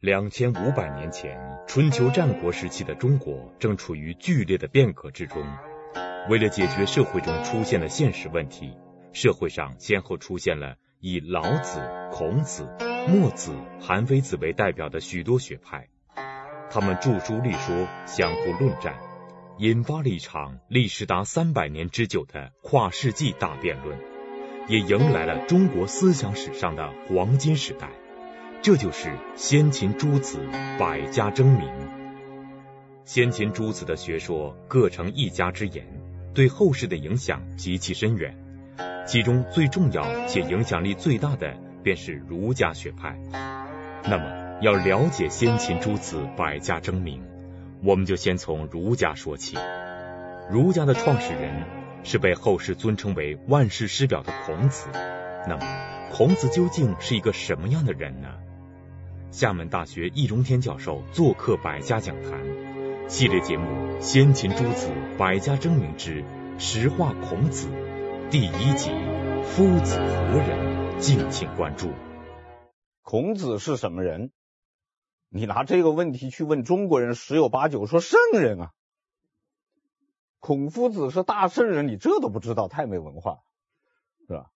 两千五百年前，春秋战国时期的中国正处于剧烈的变革之中。为了解决社会中出现的现实问题，社会上先后出现了以老子、孔子、墨子、韩非子为代表的许多学派。他们著书立说，相互论战，引发了一场历时达三百年之久的跨世纪大辩论，也迎来了中国思想史上的黄金时代。这就是先秦诸子百家争鸣。先秦诸子的学说各成一家之言，对后世的影响极其深远。其中最重要且影响力最大的，便是儒家学派。那么，要了解先秦诸子百家争鸣，我们就先从儒家说起。儒家的创始人是被后世尊称为万世师表的孔子。那么，孔子究竟是一个什么样的人呢？厦门大学易中天教授做客百家讲坛系列节目《先秦诸子百家争鸣之实话孔子》第一集：夫子何人？敬请关注。孔子是什么人？你拿这个问题去问中国人，十有八九说圣人啊。孔夫子是大圣人，你这都不知道，太没文化，是吧？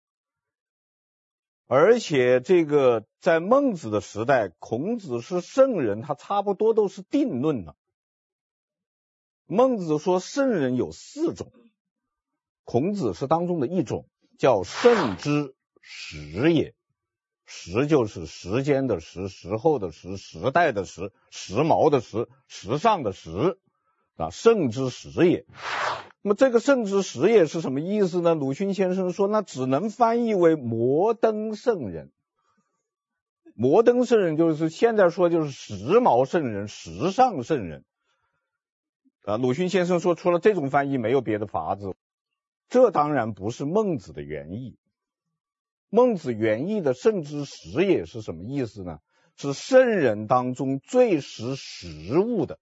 而且这个在孟子的时代，孔子是圣人，他差不多都是定论了。孟子说圣人有四种，孔子是当中的一种，叫圣之时也。时就是时间的时，时候的时，时代的时，时髦的时，时尚的时啊，圣之时也。那么这个圣之时也是什么意思呢？鲁迅先生说，那只能翻译为摩登圣人。摩登圣人就是现在说就是时髦圣人、时尚圣人。啊，鲁迅先生说，除了这种翻译，没有别的法子。这当然不是孟子的原意。孟子原意的圣之时也是什么意思呢？是圣人当中最识时务的。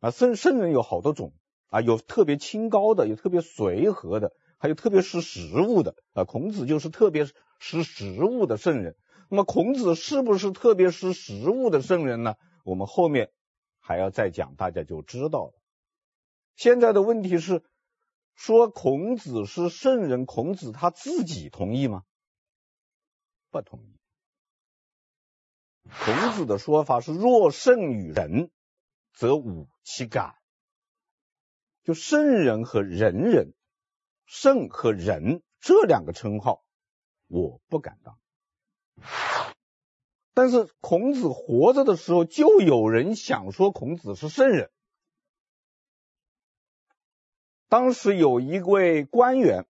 啊，圣圣人有好多种。啊，有特别清高的，有特别随和的，还有特别识时务的啊。孔子就是特别识时务的圣人。那么孔子是不是特别识时务的圣人呢？我们后面还要再讲，大家就知道了。现在的问题是，说孔子是圣人，孔子他自己同意吗？不同意。孔子的说法是：若圣与人，则吾其敢。就圣人和仁人，圣和仁这两个称号，我不敢当。但是孔子活着的时候，就有人想说孔子是圣人。当时有一位官员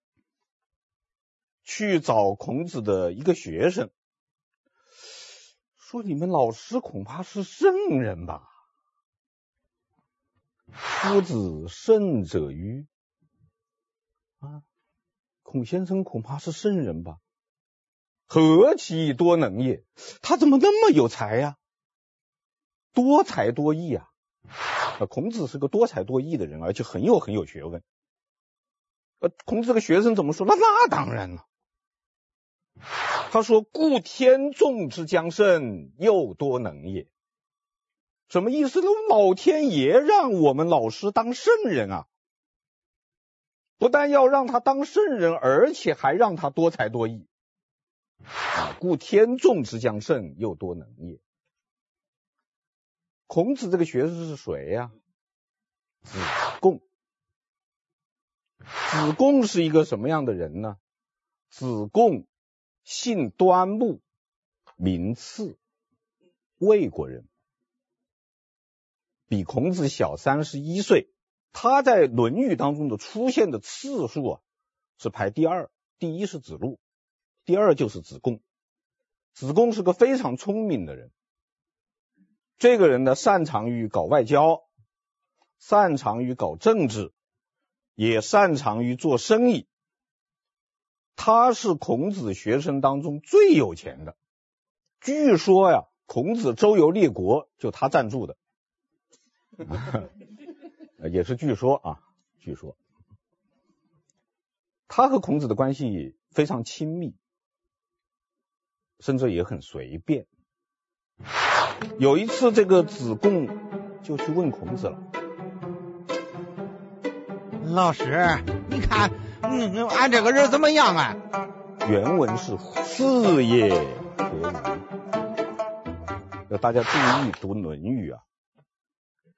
去找孔子的一个学生，说：“你们老师恐怕是圣人吧？”夫子圣者于啊，孔先生恐怕是圣人吧？何其多能也！他怎么那么有才呀？多才多艺啊！孔子是个多才多艺的人，而且很有很有学问。呃，孔子这个学生怎么说？那那当然了。他说：“故天纵之将胜，又多能也。”什么意思呢？老天爷让我们老师当圣人啊，不但要让他当圣人，而且还让他多才多艺啊！故天纵之将胜，又多能也。孔子这个学生是谁呀？子贡。子贡是一个什么样的人呢？子贡姓端木，名次，魏国人。比孔子小三十一岁，他在《论语》当中的出现的次数啊是排第二，第一是子路，第二就是子贡。子贡是个非常聪明的人，这个人呢擅长于搞外交，擅长于搞政治，也擅长于做生意。他是孔子学生当中最有钱的，据说呀，孔子周游列国就他赞助的。也是据说啊，据说他和孔子的关系非常亲密，甚至也很随便有一次，这个子贡就去问孔子了。老师，你看，嗯，俺这个人怎么样啊？原文是次也何如？要大家注意读《论语》啊，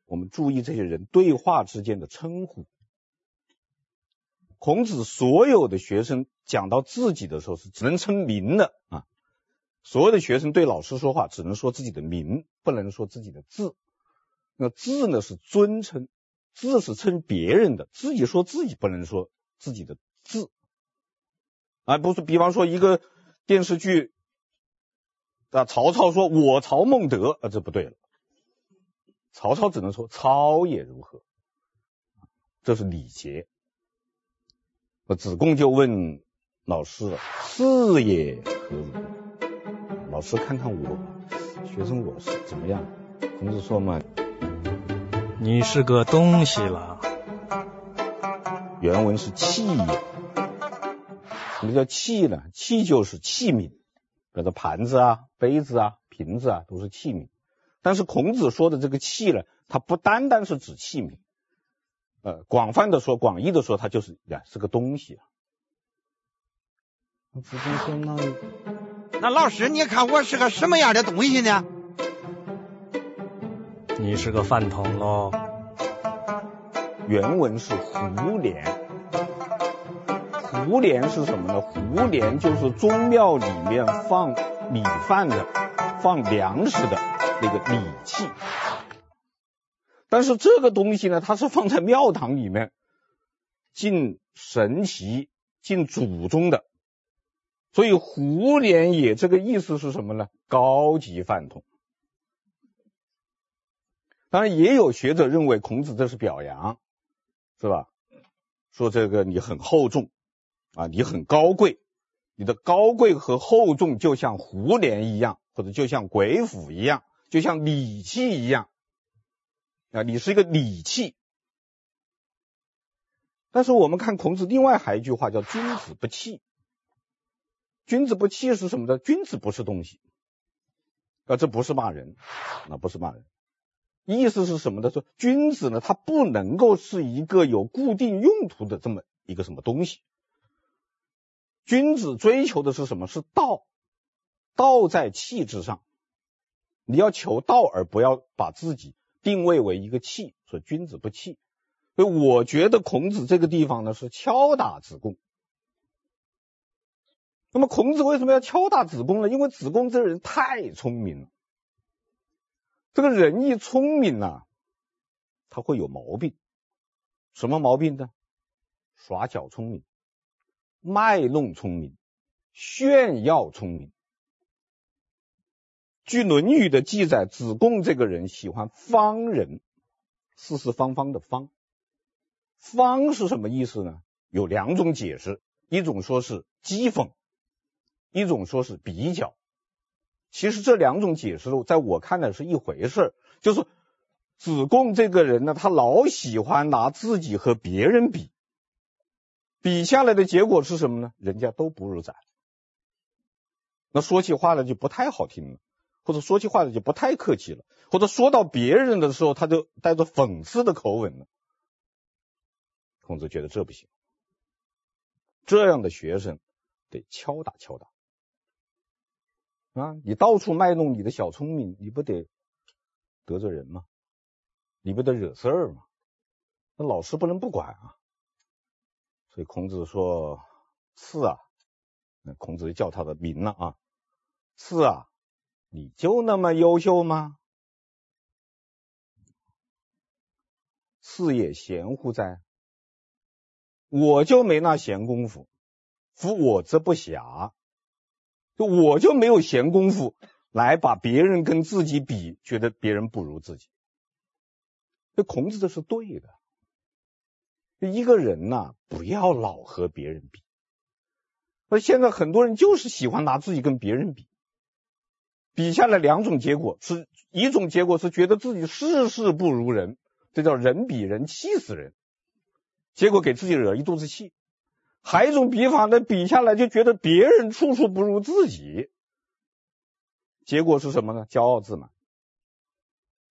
我们注意这些人对话之间的称呼。孔子所有的学生讲到自己的时候是只能称名的啊。所有的学生对老师说话只能说自己的名，不能说自己的字。那字呢是尊称，字是称别人的，自己说自己不能说自己的字。啊，不是，比方说一个电视剧啊，曹操说我曹孟德啊，这不对了。曹操只能说操也如何，这是礼节。那子贡就问老师了：次也何如？老师看看我，学生我是怎么样？孔子说嘛，你是个东西了。原文是器也。什么叫器呢？器就是器皿，比如说盘子啊、杯子啊、瓶子啊，都是器皿。但是孔子说的这个器呢，它不单单是指器皿，呃，广泛的说、广义的说，它就是呀，是个东西啊。子贡说那。那老师，你看我是个什么样的东西呢？你是个饭桶喽。原文是胡莲。胡莲是什么呢？胡莲就是宗庙里面放米饭的、放粮食的那个礼器。但是这个东西呢，它是放在庙堂里面敬神只、敬祖宗的。所以胡连也这个意思是什么呢？高级饭桶。当然也有学者认为孔子这是表扬，是吧？说这个你很厚重啊，你很高贵，你的高贵和厚重就像胡连一样，或者就像鬼斧一样，就像礼器一样啊，你是一个礼器。但是我们看孔子另外还有一句话叫“君子不器”。君子不器是什么的？君子不是东西啊，这不是骂人，那不是骂人。意思是什么的？说君子呢，他不能够是一个有固定用途的这么一个什么东西。君子追求的是什么？是道，道在气之上。你要求道，而不要把自己定位为一个器。说君子不器，所以我觉得孔子这个地方呢，是敲打子贡。那么孔子为什么要敲打子贡呢？因为子贡这个人太聪明了。这个人一聪明呐，他会有毛病。什么毛病呢？耍小聪明、卖弄聪明、炫耀聪明。据《论语》的记载，子贡这个人喜欢方人，四四方方的方。方是什么意思呢？有两种解释，一种说是讥讽。一种说是比较，其实这两种解释在我看来是一回事。就是子贡这个人呢，他老喜欢拿自己和别人比，比下来的结果是什么呢？人家都不如咱。那说起话来就不太好听了，或者说起话来就不太客气了，或者说到别人的时候，他就带着讽刺的口吻了。孔子觉得这不行，这样的学生得敲打敲打。啊，你到处卖弄你的小聪明，你不得得罪人吗？你不得惹事儿吗？那老师不能不管啊。所以孔子说：“次啊，那孔子就叫他的名了啊。次啊，你就那么优秀吗？次也贤乎哉？我就没那闲工夫，夫我则不暇。”就我就没有闲工夫来把别人跟自己比，觉得别人不如自己。这孔子这是对的。一个人呐，不要老和别人比。那现在很多人就是喜欢拿自己跟别人比，比下来两种结果，是一种结果是觉得自己事事不如人，这叫人比人气死人，结果给自己惹一肚子气。还有一种比法呢，比下来就觉得别人处处不如自己，结果是什么呢？骄傲自满。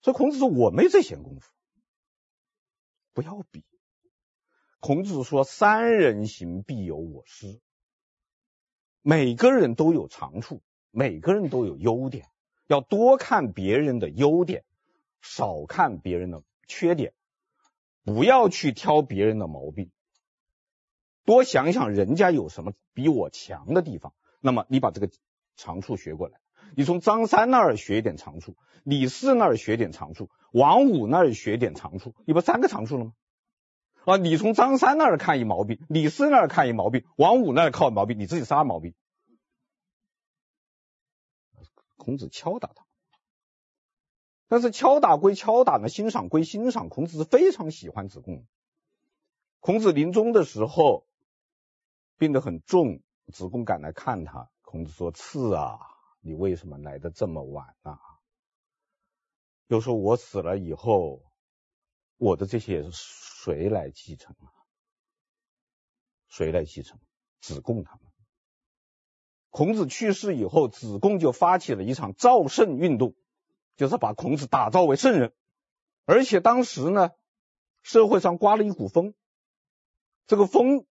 所以孔子说：“我没这闲工夫，不要比。”孔子说：“三人行，必有我师。”每个人都有长处，每个人都有优点，要多看别人的优点，少看别人的缺点，不要去挑别人的毛病，多想想人家有什么比我强的地方。那么你把这个长处学过来，你从张三那儿学点长处，李四那儿学点长处，王五那儿学点长处，你不三个长处了吗？啊，你从张三那儿看一毛病，李四那儿看一毛病，王五那儿靠毛病，你自己仨毛病。孔子敲打他，但是敲打归敲打呢，欣赏归欣赏。孔子是非常喜欢子贡。孔子临终的时候病得很重，子贡赶来看他，孔子说：“次啊，你为什么来的这么晚啊？”又说：“我死了以后，我的这些谁来继承啊？谁来继承？子贡他们。”孔子去世以后，子贡就发起了一场造圣运动，就是把孔子打造为圣人。而且当时呢，社会上刮了一股风，这个风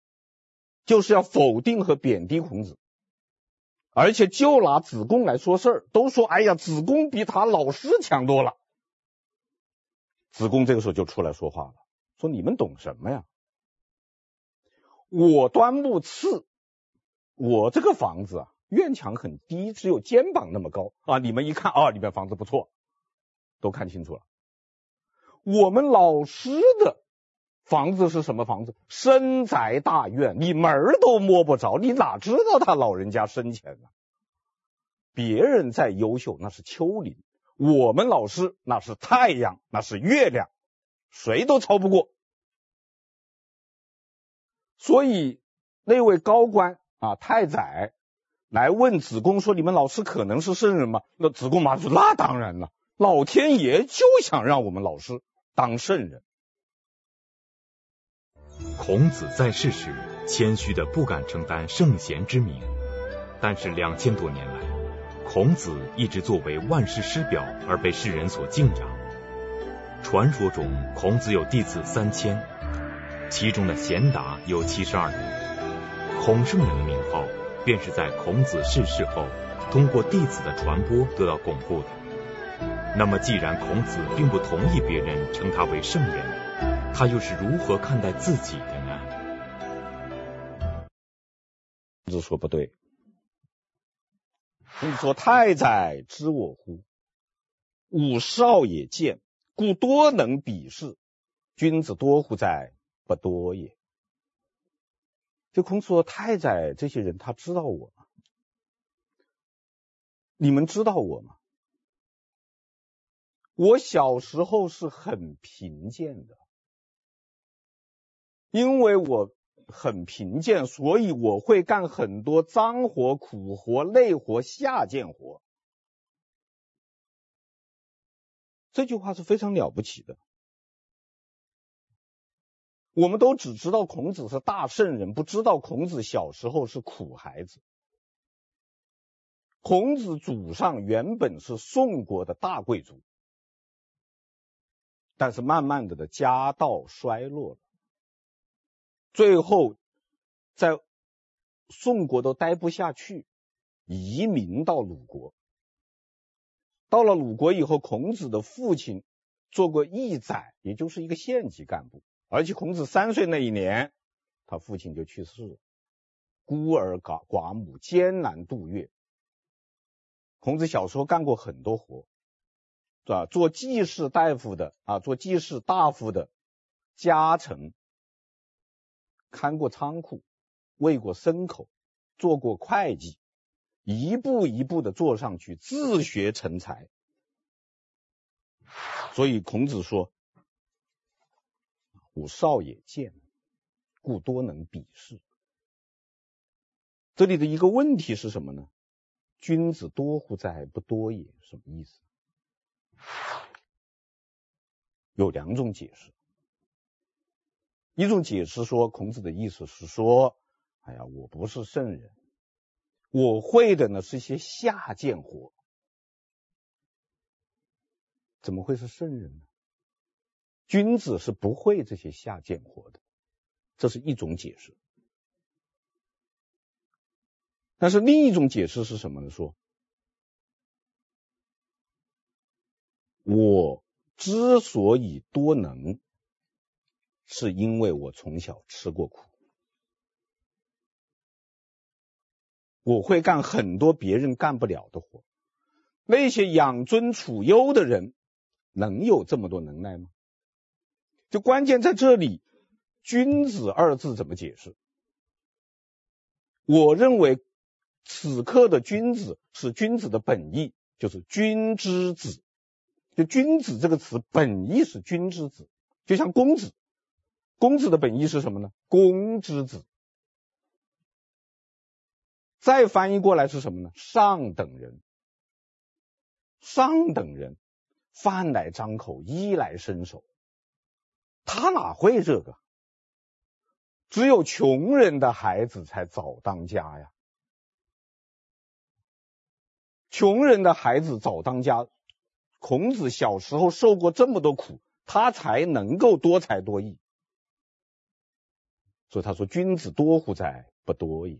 就是要否定和贬低孔子，而且就拿子贡来说事儿，都说：“哎呀，子贡比他老师强多了。”子贡这个时候就出来说话了，说：“你们懂什么呀？我端木赐。”我这个房子啊，院墙很低，只有肩膀那么高啊。你们一看啊，里面房子不错，都看清楚了。我们老师的房子是什么房子？深宅大院，你门儿都摸不着，你哪知道他老人家生前呢？别人再优秀，那是丘陵；我们老师那是太阳，那是月亮，谁都超不过。所以那位高官。啊，太宰来问子贡说：“你们老师可能是圣人吗？”那子贡马上说：“那当然了，老天爷就想让我们老师当圣人。”孔子在世时谦虚的不敢承担圣贤之名，但是两千多年来，孔子一直作为万世师表而被世人所敬仰。传说中，孔子有弟子三千，其中的贤达有七十二人。孔圣人的名号，便是在孔子逝世后，通过弟子的传播得到巩固的。那么，既然孔子并不同意别人称他为圣人，他又是如何看待自己的呢？孔子说不对。孔子说：“太宰知我乎？吾少也贱，故多能鄙视。君子多乎哉？不多也。”就孔子说：“太宰这些人，他知道我吗？你们知道我吗？我小时候是很贫贱的，因为我很贫贱，所以我会干很多脏活、苦活、累活、下贱活。这句话是非常了不起的。”我们都只知道孔子是大圣人，不知道孔子小时候是苦孩子。孔子祖上原本是宋国的大贵族，但是慢慢的的家道衰落了，最后在宋国都待不下去，移民到鲁国。到了鲁国以后，孔子的父亲做过邑宰，也就是一个县级干部。而且孔子三岁那一年，他父亲就去世了，孤儿寡寡母，艰难度月。孔子小时候干过很多活，是吧？做记事大夫的啊，做记事大夫的家臣，看过仓库，喂过牲口，做过会计，一步一步的做上去，自学成才。所以孔子说。吾少也贱，故多能鄙视。这里的一个问题是什么呢？君子多乎哉？不多也，什么意思？有两种解释。一种解释说，孔子的意思是说，哎呀，我不是圣人，我会的呢是一些下贱活，怎么会是圣人呢？君子是不会这些下贱活的，这是一种解释。但是另一种解释是什么呢？说，我之所以多能，是因为我从小吃过苦，我会干很多别人干不了的活。那些养尊处优的人，能有这么多能耐吗？就关键在这里，“君子”二字怎么解释？我认为此刻的君子是君子的本意，就是君之子。就“君子”这个词本意是君之子，就像公子，公子的本意是什么呢？公之子。再翻译过来是什么呢？上等人，上等人，饭来张口，衣来伸手。他哪会这个？只有穷人的孩子才早当家呀！穷人的孩子早当家，孔子小时候受过这么多苦，他才能够多才多艺。所以他说：“君子多乎哉？不多也。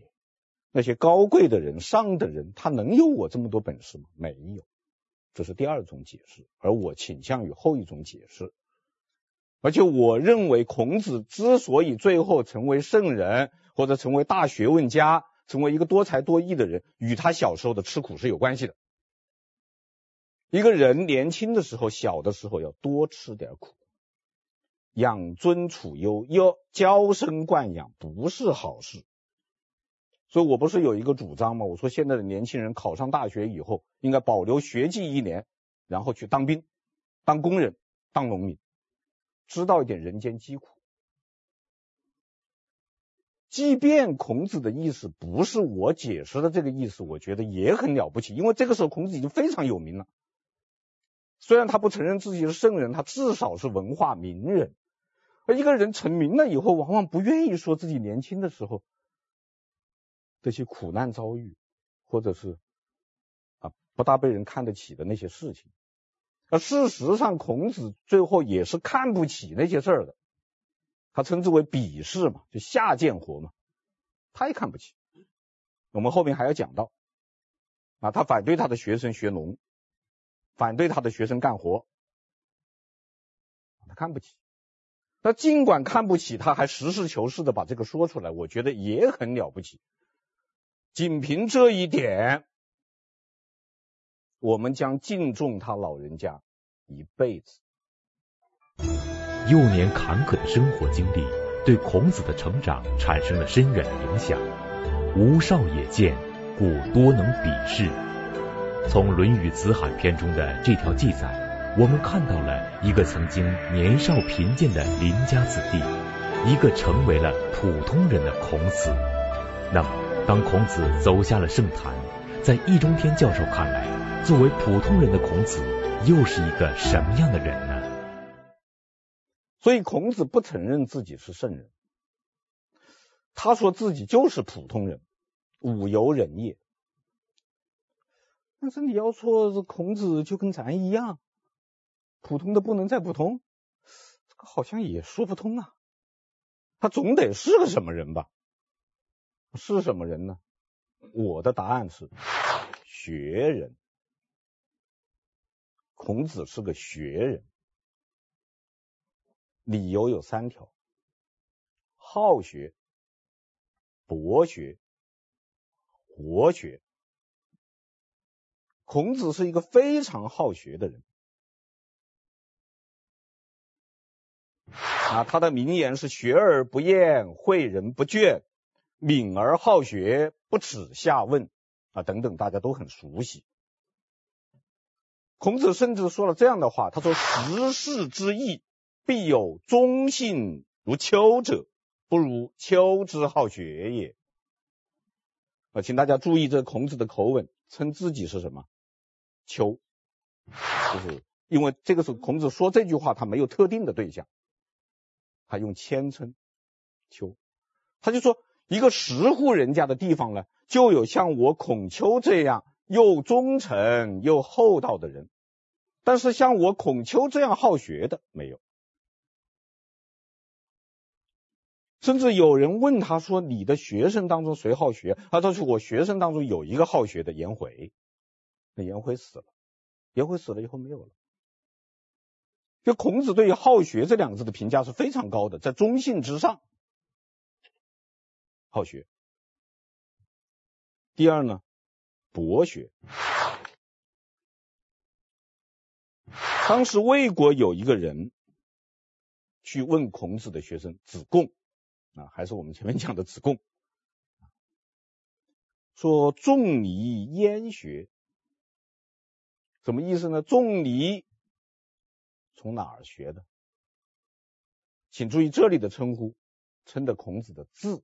那些高贵的人、上的人，他能有我这么多本事吗？没有。”这是第二种解释，而我倾向于后一种解释。而且我认为，孔子之所以最后成为圣人，或者成为大学问家，成为一个多才多艺的人，与他小时候的吃苦是有关系的。一个人年轻的时候，小的时候要多吃点苦，养尊处优，要娇生惯养，不是好事。所以我不是有一个主张吗？我说现在的年轻人考上大学以后，应该保留学籍一年，然后去当兵、当工人、当农民。知道一点人间疾苦，即便孔子的意思不是我解释的这个意思，我觉得也很了不起，因为这个时候孔子已经非常有名了。虽然他不承认自己是圣人，他至少是文化名人。而一个人成名了以后，往往不愿意说自己年轻的时候这些苦难遭遇，或者是啊不大被人看得起的那些事情。而事实上，孔子最后也是看不起那些事儿的，他称之为鄙视嘛，就下贱活嘛，他也看不起。我们后面还要讲到，啊，他反对他的学生学农，反对他的学生干活，他看不起。那尽管看不起，他还实事求是的把这个说出来，我觉得也很了不起。仅凭这一点。我们将敬重他老人家一辈子。幼年坎坷的生活经历对孔子的成长产生了深远的影响。吾少也贱，故多能鄙视。从《论语·子罕篇》中的这条记载，我们看到了一个曾经年少贫贱的邻家子弟，一个成为了普通人的孔子。那么，当孔子走下了圣坛，在易中天教授看来，作为普通人的孔子，又是一个什么样的人呢？所以孔子不承认自己是圣人，他说自己就是普通人，吾犹人也。但是你要说孔子就跟咱一样，普通的不能再普通，这个好像也说不通啊。他总得是个什么人吧？是什么人呢？我的答案是学人。孔子是个学人，理由有三条：好学、博学、活学。孔子是一个非常好学的人啊，他的名言是“学而不厌，诲人不倦，敏而好学，不耻下问”啊等等，大家都很熟悉。孔子甚至说了这样的话，他说：“十世之易，必有忠信如丘者，不如丘之好学也。”啊，请大家注意这孔子的口吻，称自己是什么？丘，就是因为这个时候孔子说这句话，他没有特定的对象，他用谦称丘，他就说一个十户人家的地方呢，就有像我孔丘这样又忠诚又厚道的人。但是像我孔丘这样好学的没有。甚至有人问他说：“你的学生当中谁好学？”他说：“是我学生当中有一个好学的颜回。”那颜回死了，颜回死了以后没有了。就孔子对于“好学”这两个字的评价是非常高的，在忠信之上，好学。第二呢，博学。当时魏国有一个人去问孔子的学生子贡。啊，还是我们前面讲的子贡，说仲尼焉学，什么意思呢？仲尼从哪儿学的？请注意这里的称呼，称的孔子的字。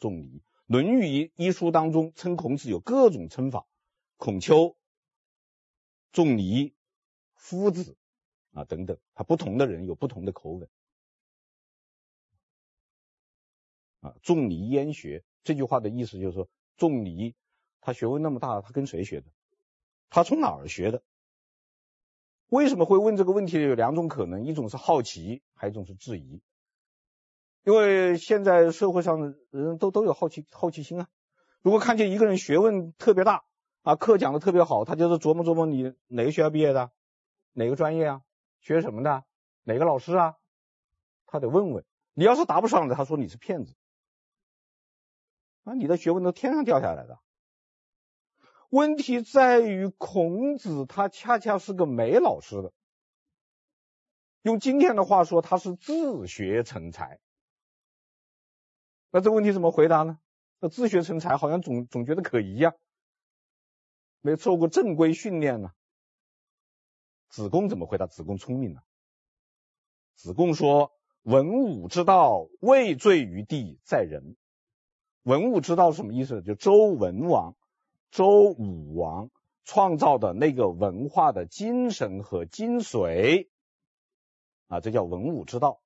仲尼，《论语》一书当中称孔子有各种称法，孔丘、仲尼、夫子啊等等，他不同的人有不同的口吻。啊，仲尼焉学？这句话的意思就是说，仲尼他学问那么大，他跟谁学的？他从哪儿学的？为什么会问这个问题？有两种可能，一种是好奇，还有一种是质疑。因为现在社会上的人都都有好奇好奇心啊。如果看见一个人学问特别大啊，课讲的特别好，他就是琢磨琢磨你哪个学校毕业的，哪个专业啊，学什么的，哪个老师啊，他得问问。你要是答不上来，他说你是骗子。啊，你的学问都天上掉下来的。问题在于孔子他恰恰是个没老师的，用今天的话说，他是自学成才。那这问题怎么回答呢？那自学成才好像总总觉得可疑呀、没受过正规训练呢。子贡怎么回答？子贡聪明呢。子贡说：“文武之道，未罪于地，在人。”文武之道是什么意思？就周文王、周武王创造的那个文化的精神和精髓啊，这叫文武之道。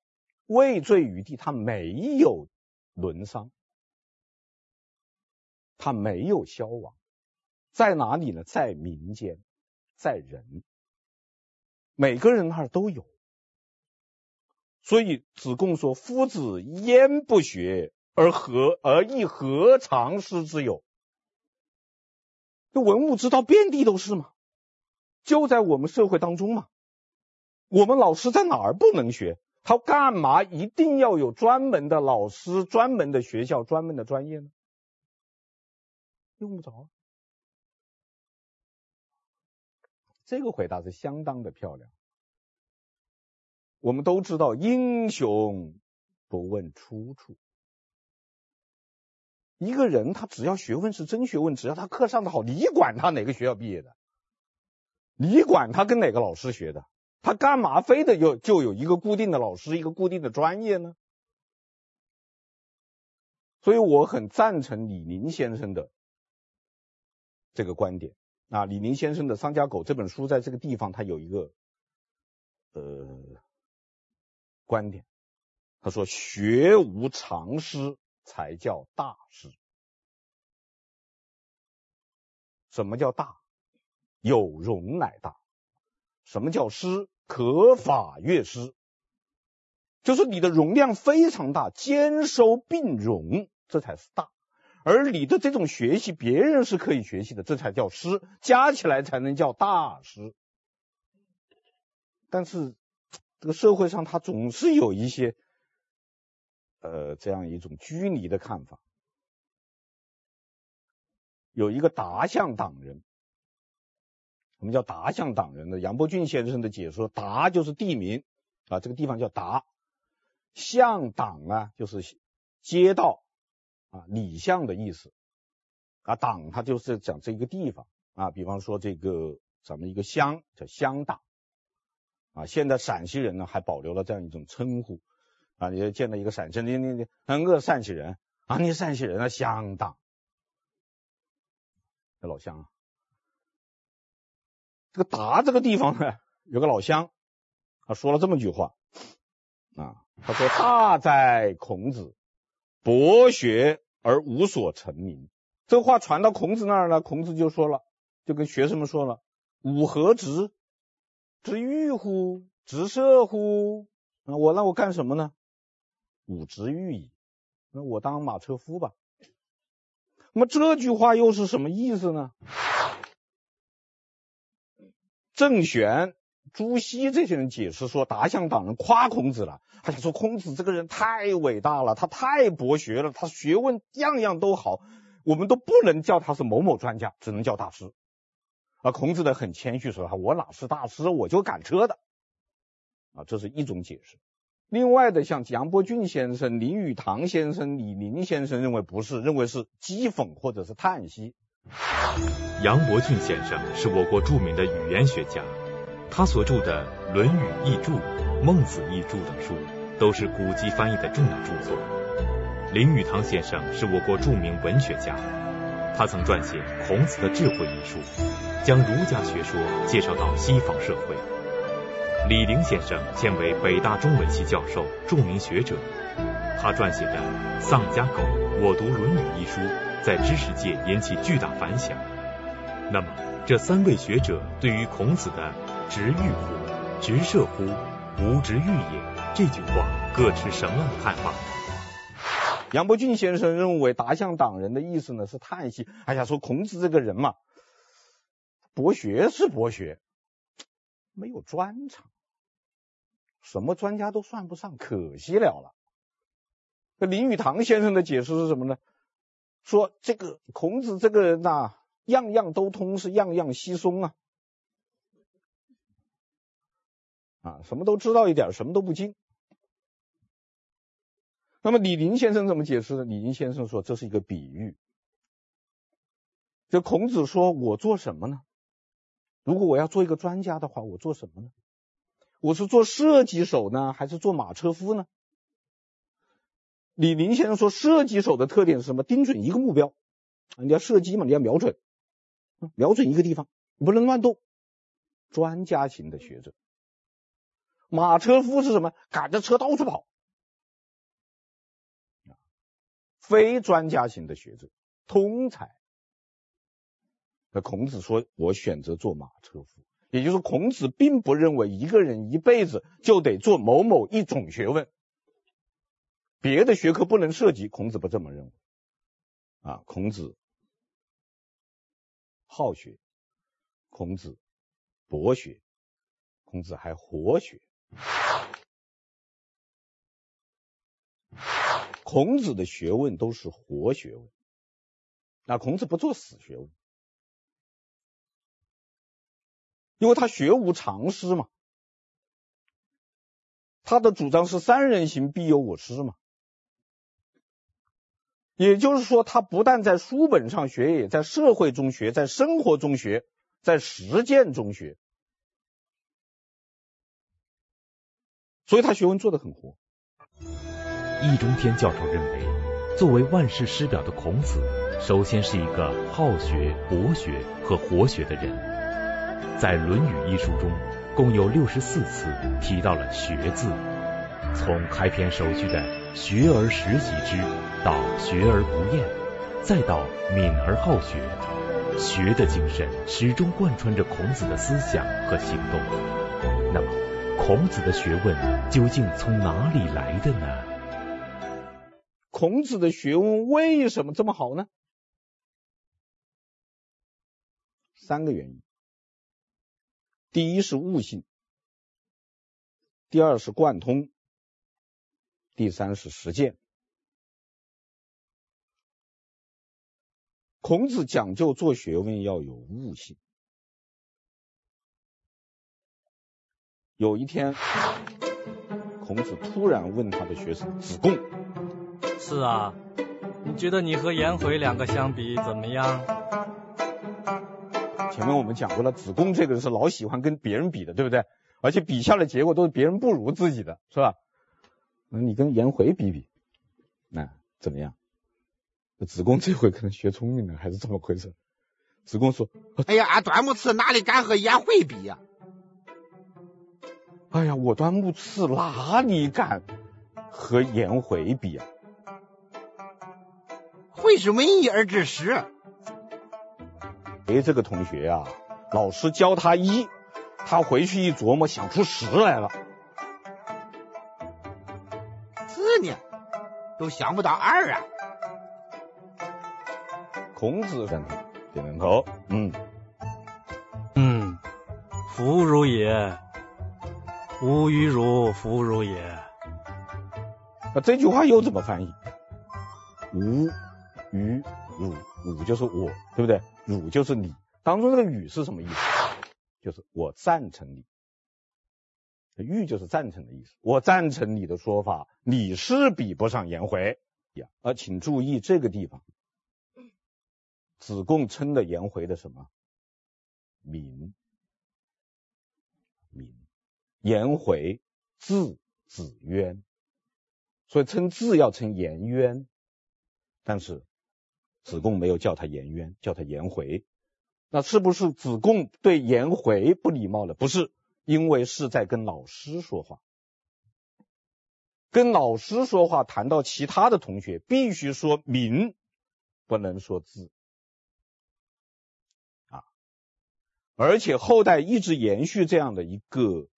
未罪于地，它没有沦丧，它没有消亡，在哪里呢？在民间，在人，每个人那儿都有。所以子贡说：“夫子焉不学？”而何而亦何尝师之有？这文武之道遍地都是嘛，就在我们社会当中嘛。我们老师在哪儿不能学？他干嘛一定要有专门的老师、专门的学校、专门的专业呢？用不着啊。这个回答是相当的漂亮。我们都知道，英雄不问出处。一个人他只要学问是真学问，只要他课上的好，你管他哪个学校毕业的，你管他跟哪个老师学的，他干嘛非得有就有一个固定的老师，一个固定的专业呢？所以我很赞成李宁先生的这个观点啊。李宁先生的《丧家狗》这本书在这个地方他有一个呃观点，他说学无常师。才叫大师。什么叫大？有容乃大。什么叫师？可法乐师。就是你的容量非常大，兼收并容，这才是大。而你的这种学习，别人是可以学习的，这才叫师，加起来才能叫大师。但是这个社会上，他总是有一些。呃，这样一种拘泥的看法，有一个达象党人，我们叫达象党人的杨伯峻先生的解说，达就是地名啊，这个地方叫达，象党啊就是街道啊，里巷的意思。啊，党它就是讲这个地方啊，比方说这个咱们一个乡叫乡党。啊，现在陕西人呢还保留了这样一种称呼。啊，你见到一个陕西，你你你，很个陕西人啊，你陕西人啊，乡党，这老乡啊，这个达这个地方呢，有个老乡，他说了这么句话。啊，他说：“大在孔子，博学而无所成名。”这话传到孔子那儿呢，孔子就说了，就跟学生们说了：“吾何直？直欲乎？直射乎？那我那我干什么呢？吾直欲矣。那我当马车夫吧。那么这句话又是什么意思呢？郑玄、朱熹这些人解释说，达象党人夸孔子了，他想说孔子这个人太伟大了，他太博学了，他学问样样都好，我们都不能叫他是某某专家，只能叫大师。而孔子的很谦虚说：“我哪是大师，我就赶车的。”啊，这是一种解释。另外的，像杨伯峻先生、林语堂先生、李林先生认为不是，认为是讥讽或者是叹息。杨伯峻先生是我国著名的语言学家，他所著的《论语译注》《孟子译注》等书都是古籍翻译的重要著作。林语堂先生是我国著名文学家，他曾撰写《孔子的智慧》一书，将儒家学说介绍到西方社会。李陵先生现为北大中文系教授，著名学者。他撰写的《丧家狗我读论语》一书，在知识界引起巨大反响。那么，这三位学者对于孔子的“直欲乎？直射乎？吾直欲也”这句话，各持什么样的看法？杨伯峻先生认为，达象党人的意思呢是叹息。哎呀，说孔子这个人嘛，博学是博学，没有专长。什么专家都算不上，可惜了了。那林语堂先生的解释是什么呢？说这个孔子这个人呐、样样都通，是样样稀松啊，啊，什么都知道一点，什么都不精。那么李林先生怎么解释呢？李林先生说这是一个比喻。这孔子说我做什么呢？如果我要做一个专家的话，我做什么呢？我是做射击手呢，还是做马车夫呢？李林先生说，射击手的特点是什么？盯准一个目标，你要射击嘛，你要瞄准，瞄准一个地方，你不能乱动。专家型的学者。马车夫是什么？赶着车到处跑。非专家型的学者，通才。那孔子说，我选择做马车夫。也就是孔子并不认为一个人一辈子就得做某某一种学问，别的学科不能涉及。孔子不这么认为。啊，孔子好学，孔子博学，孔子还活学。孔子的学问都是活学问，那孔子不做死学问。因为他学无常师嘛，他的主张是三人行必有我师嘛，也就是说，他不但在书本上学，也在社会中学，在生活中学，在实践中学，所以他学问做得很活。易中天教授认为，作为万世师表的孔子，首先是一个好学、博学和活学的人。在《论语》一书中，共有六十四次提到了“学”字，从开篇首句的“学而时习之”到“学而不厌”，再到“敏而好学”，学的精神始终贯穿着孔子的思想和行动。那么，孔子的学问究竟从哪里来的呢？孔子的学问为什么这么好呢？三个原因。第一是悟性，第二是贯通，第三是实践。孔子讲究做学问要有悟性。有一天，孔子突然问他的学生子贡：“是啊，你觉得你和颜回两个相比怎么样？”前面我们讲过了，子贡这个人是老喜欢跟别人比的，对不对？而且比下的结果都是别人不如自己的，是吧？那你跟颜回比比，那怎么样？子贡这回可能学聪明了，还是怎么回事？子贡说：“哎呀，俺端木赐哪里敢和颜回比呀？”哎呀，我端木赐哪里敢和颜回比啊？会是文一而知十。哎，这个同学、啊，老师教他一，他回去一琢磨，想出十来了。四呢，都想不到二啊。孔子点点头，嗯嗯，夫如也，吾与汝夫如也。那这句话又怎么翻译？吾与汝，汝就是我，对不对？汝就是你，当中这个与是什么意思？就是我赞成你。欲就是赞成的意思，我赞成你的说法，你是比不上颜回呀。啊，请注意这个地方，子贡称的颜回的什么？名，颜回字子渊，所以称字要称颜渊，但是子贡没有叫他颜渊，叫他颜回，那是不是子贡对颜回不礼貌了？不是。因为是在跟老师说话，跟老师说话，谈到其他的同学，必须说名，不能说字啊。而且后代一直延续这样的一个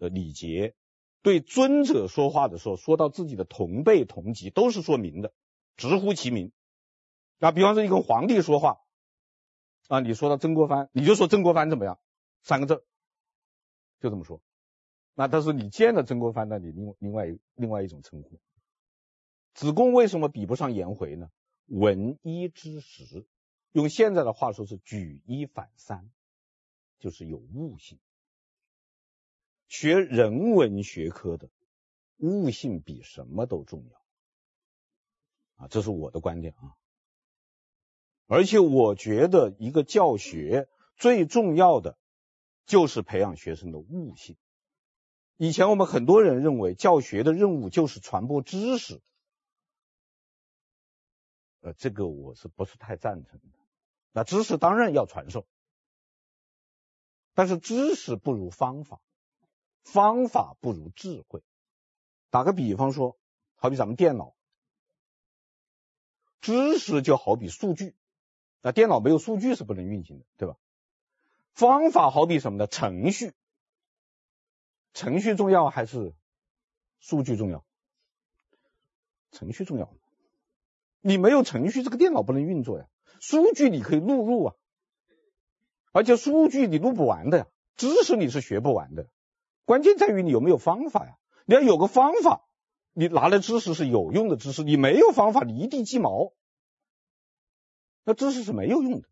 的礼节，对尊者说话的时候，说到自己的同辈同级，都是说名的，直呼其名。啊，比方说你跟皇帝说话啊，你说到曾国藩，你就说曾国藩怎么样，三个字。就这么说，那但是你见了曾国藩，那你另另外另外一种称呼。子贡为什么比不上颜回呢？闻一知十，用现在的话说是举一反三，就是有悟性。学人文学科的悟性比什么都重要啊，这是我的观点啊。而且我觉得一个教学最重要的。就是培养学生的悟性。以前我们很多人认为教学的任务就是传播知识，呃，这个我是不是太赞成的？那知识当然要传授，但是知识不如方法，方法不如智慧。打个比方说，好比咱们电脑，知识就好比数据，那电脑没有数据是不能运行的，对吧？方法好比什么呢？程序，程序重要还是数据重要？程序重要。你没有程序，这个电脑不能运作呀。数据你可以录入啊，而且数据你录不完的呀，知识你是学不完的。关键在于你有没有方法呀。你要有个方法，你拿来知识是有用的知识。你没有方法，你一地鸡毛，那知识是没有用的。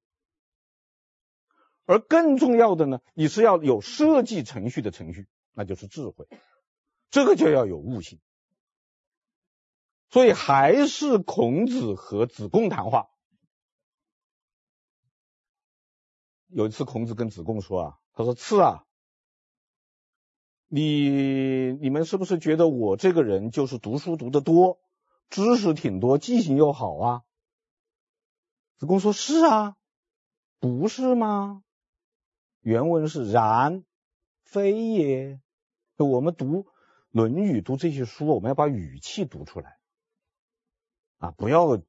而更重要的呢，你是要有设计程序的程序，那就是智慧，这个就要有悟性。所以还是孔子和子贡谈话。有一次孔子跟子贡说啊，他说：“次啊，你你们是不是觉得我这个人就是读书读得多，知识挺多，记性又好啊？”子贡说：“是啊，不是吗？”原文是然，非也。我们读《论语》读这些书，我们要把语气读出来啊，不要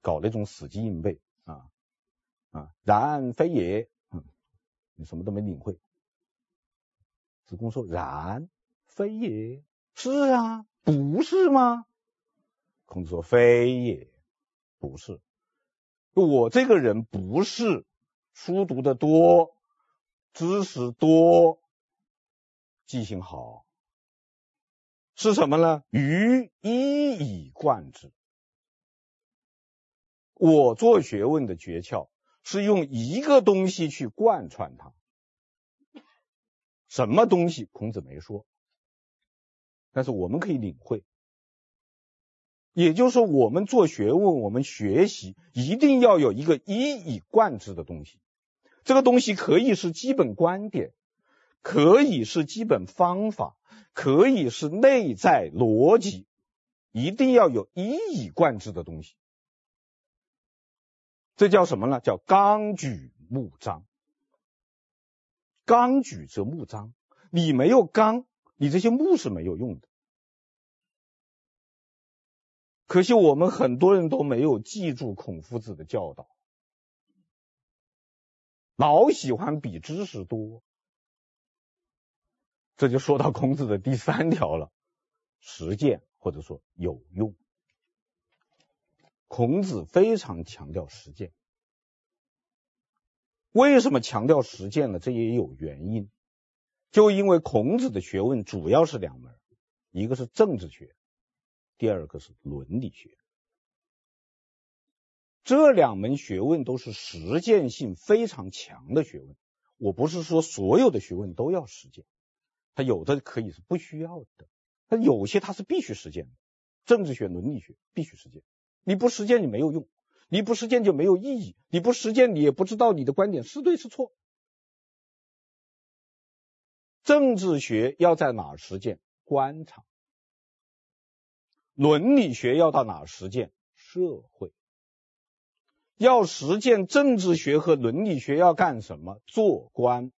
搞那种死记硬背啊啊。然非也，嗯，你什么都没领会。子贡说：“然非也，是啊，不是吗？”孔子说：“非也，不是。我这个人不是书读的多。”知识多，记性好，是什么呢？于一以贯之。我做学问的诀窍是用一个东西去贯穿它。什么东西？孔子没说，但是我们可以领会。也就是说，我们做学问，我们学习一定要有一个一以贯之的东西。这个东西可以是基本观点，可以是基本方法，可以是内在逻辑，一定要有一以贯之的东西。这叫什么呢？叫纲举目张。纲举则目张，你没有纲，你这些目是没有用的。可惜我们很多人都没有记住孔夫子的教导。老喜欢比知识多。这就说到孔子的第三条了，实践或者说有用。孔子非常强调实践。为什么强调实践呢？这也有原因，就因为孔子的学问主要是两门，一个是政治学，第二个是伦理学。这两门学问都是实践性非常强的学问。我不是说所有的学问都要实践，它有的可以是不需要的，它有些它是必须实践的。政治学、伦理学必须实践，你不实践你没有用。你不实践就没有意义，你不实践你也不知道你的观点是对是错。政治学要在哪实践？官场。伦理学要到哪实践？社会。要实践政治学和伦理学要干什么？做官。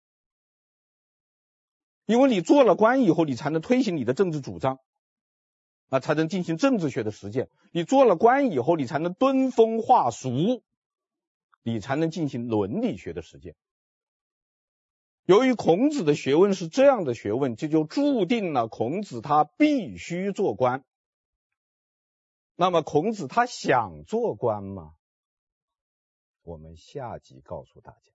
因为你做了官以后，你才能推行你的政治主张。那才能进行政治学的实践。你做了官以后，你才能敦风化俗，你才能进行伦理学的实践。由于孔子的学问是这样的学问，这就注定了孔子他必须做官。那么孔子他想做官吗？我们下集告诉大家。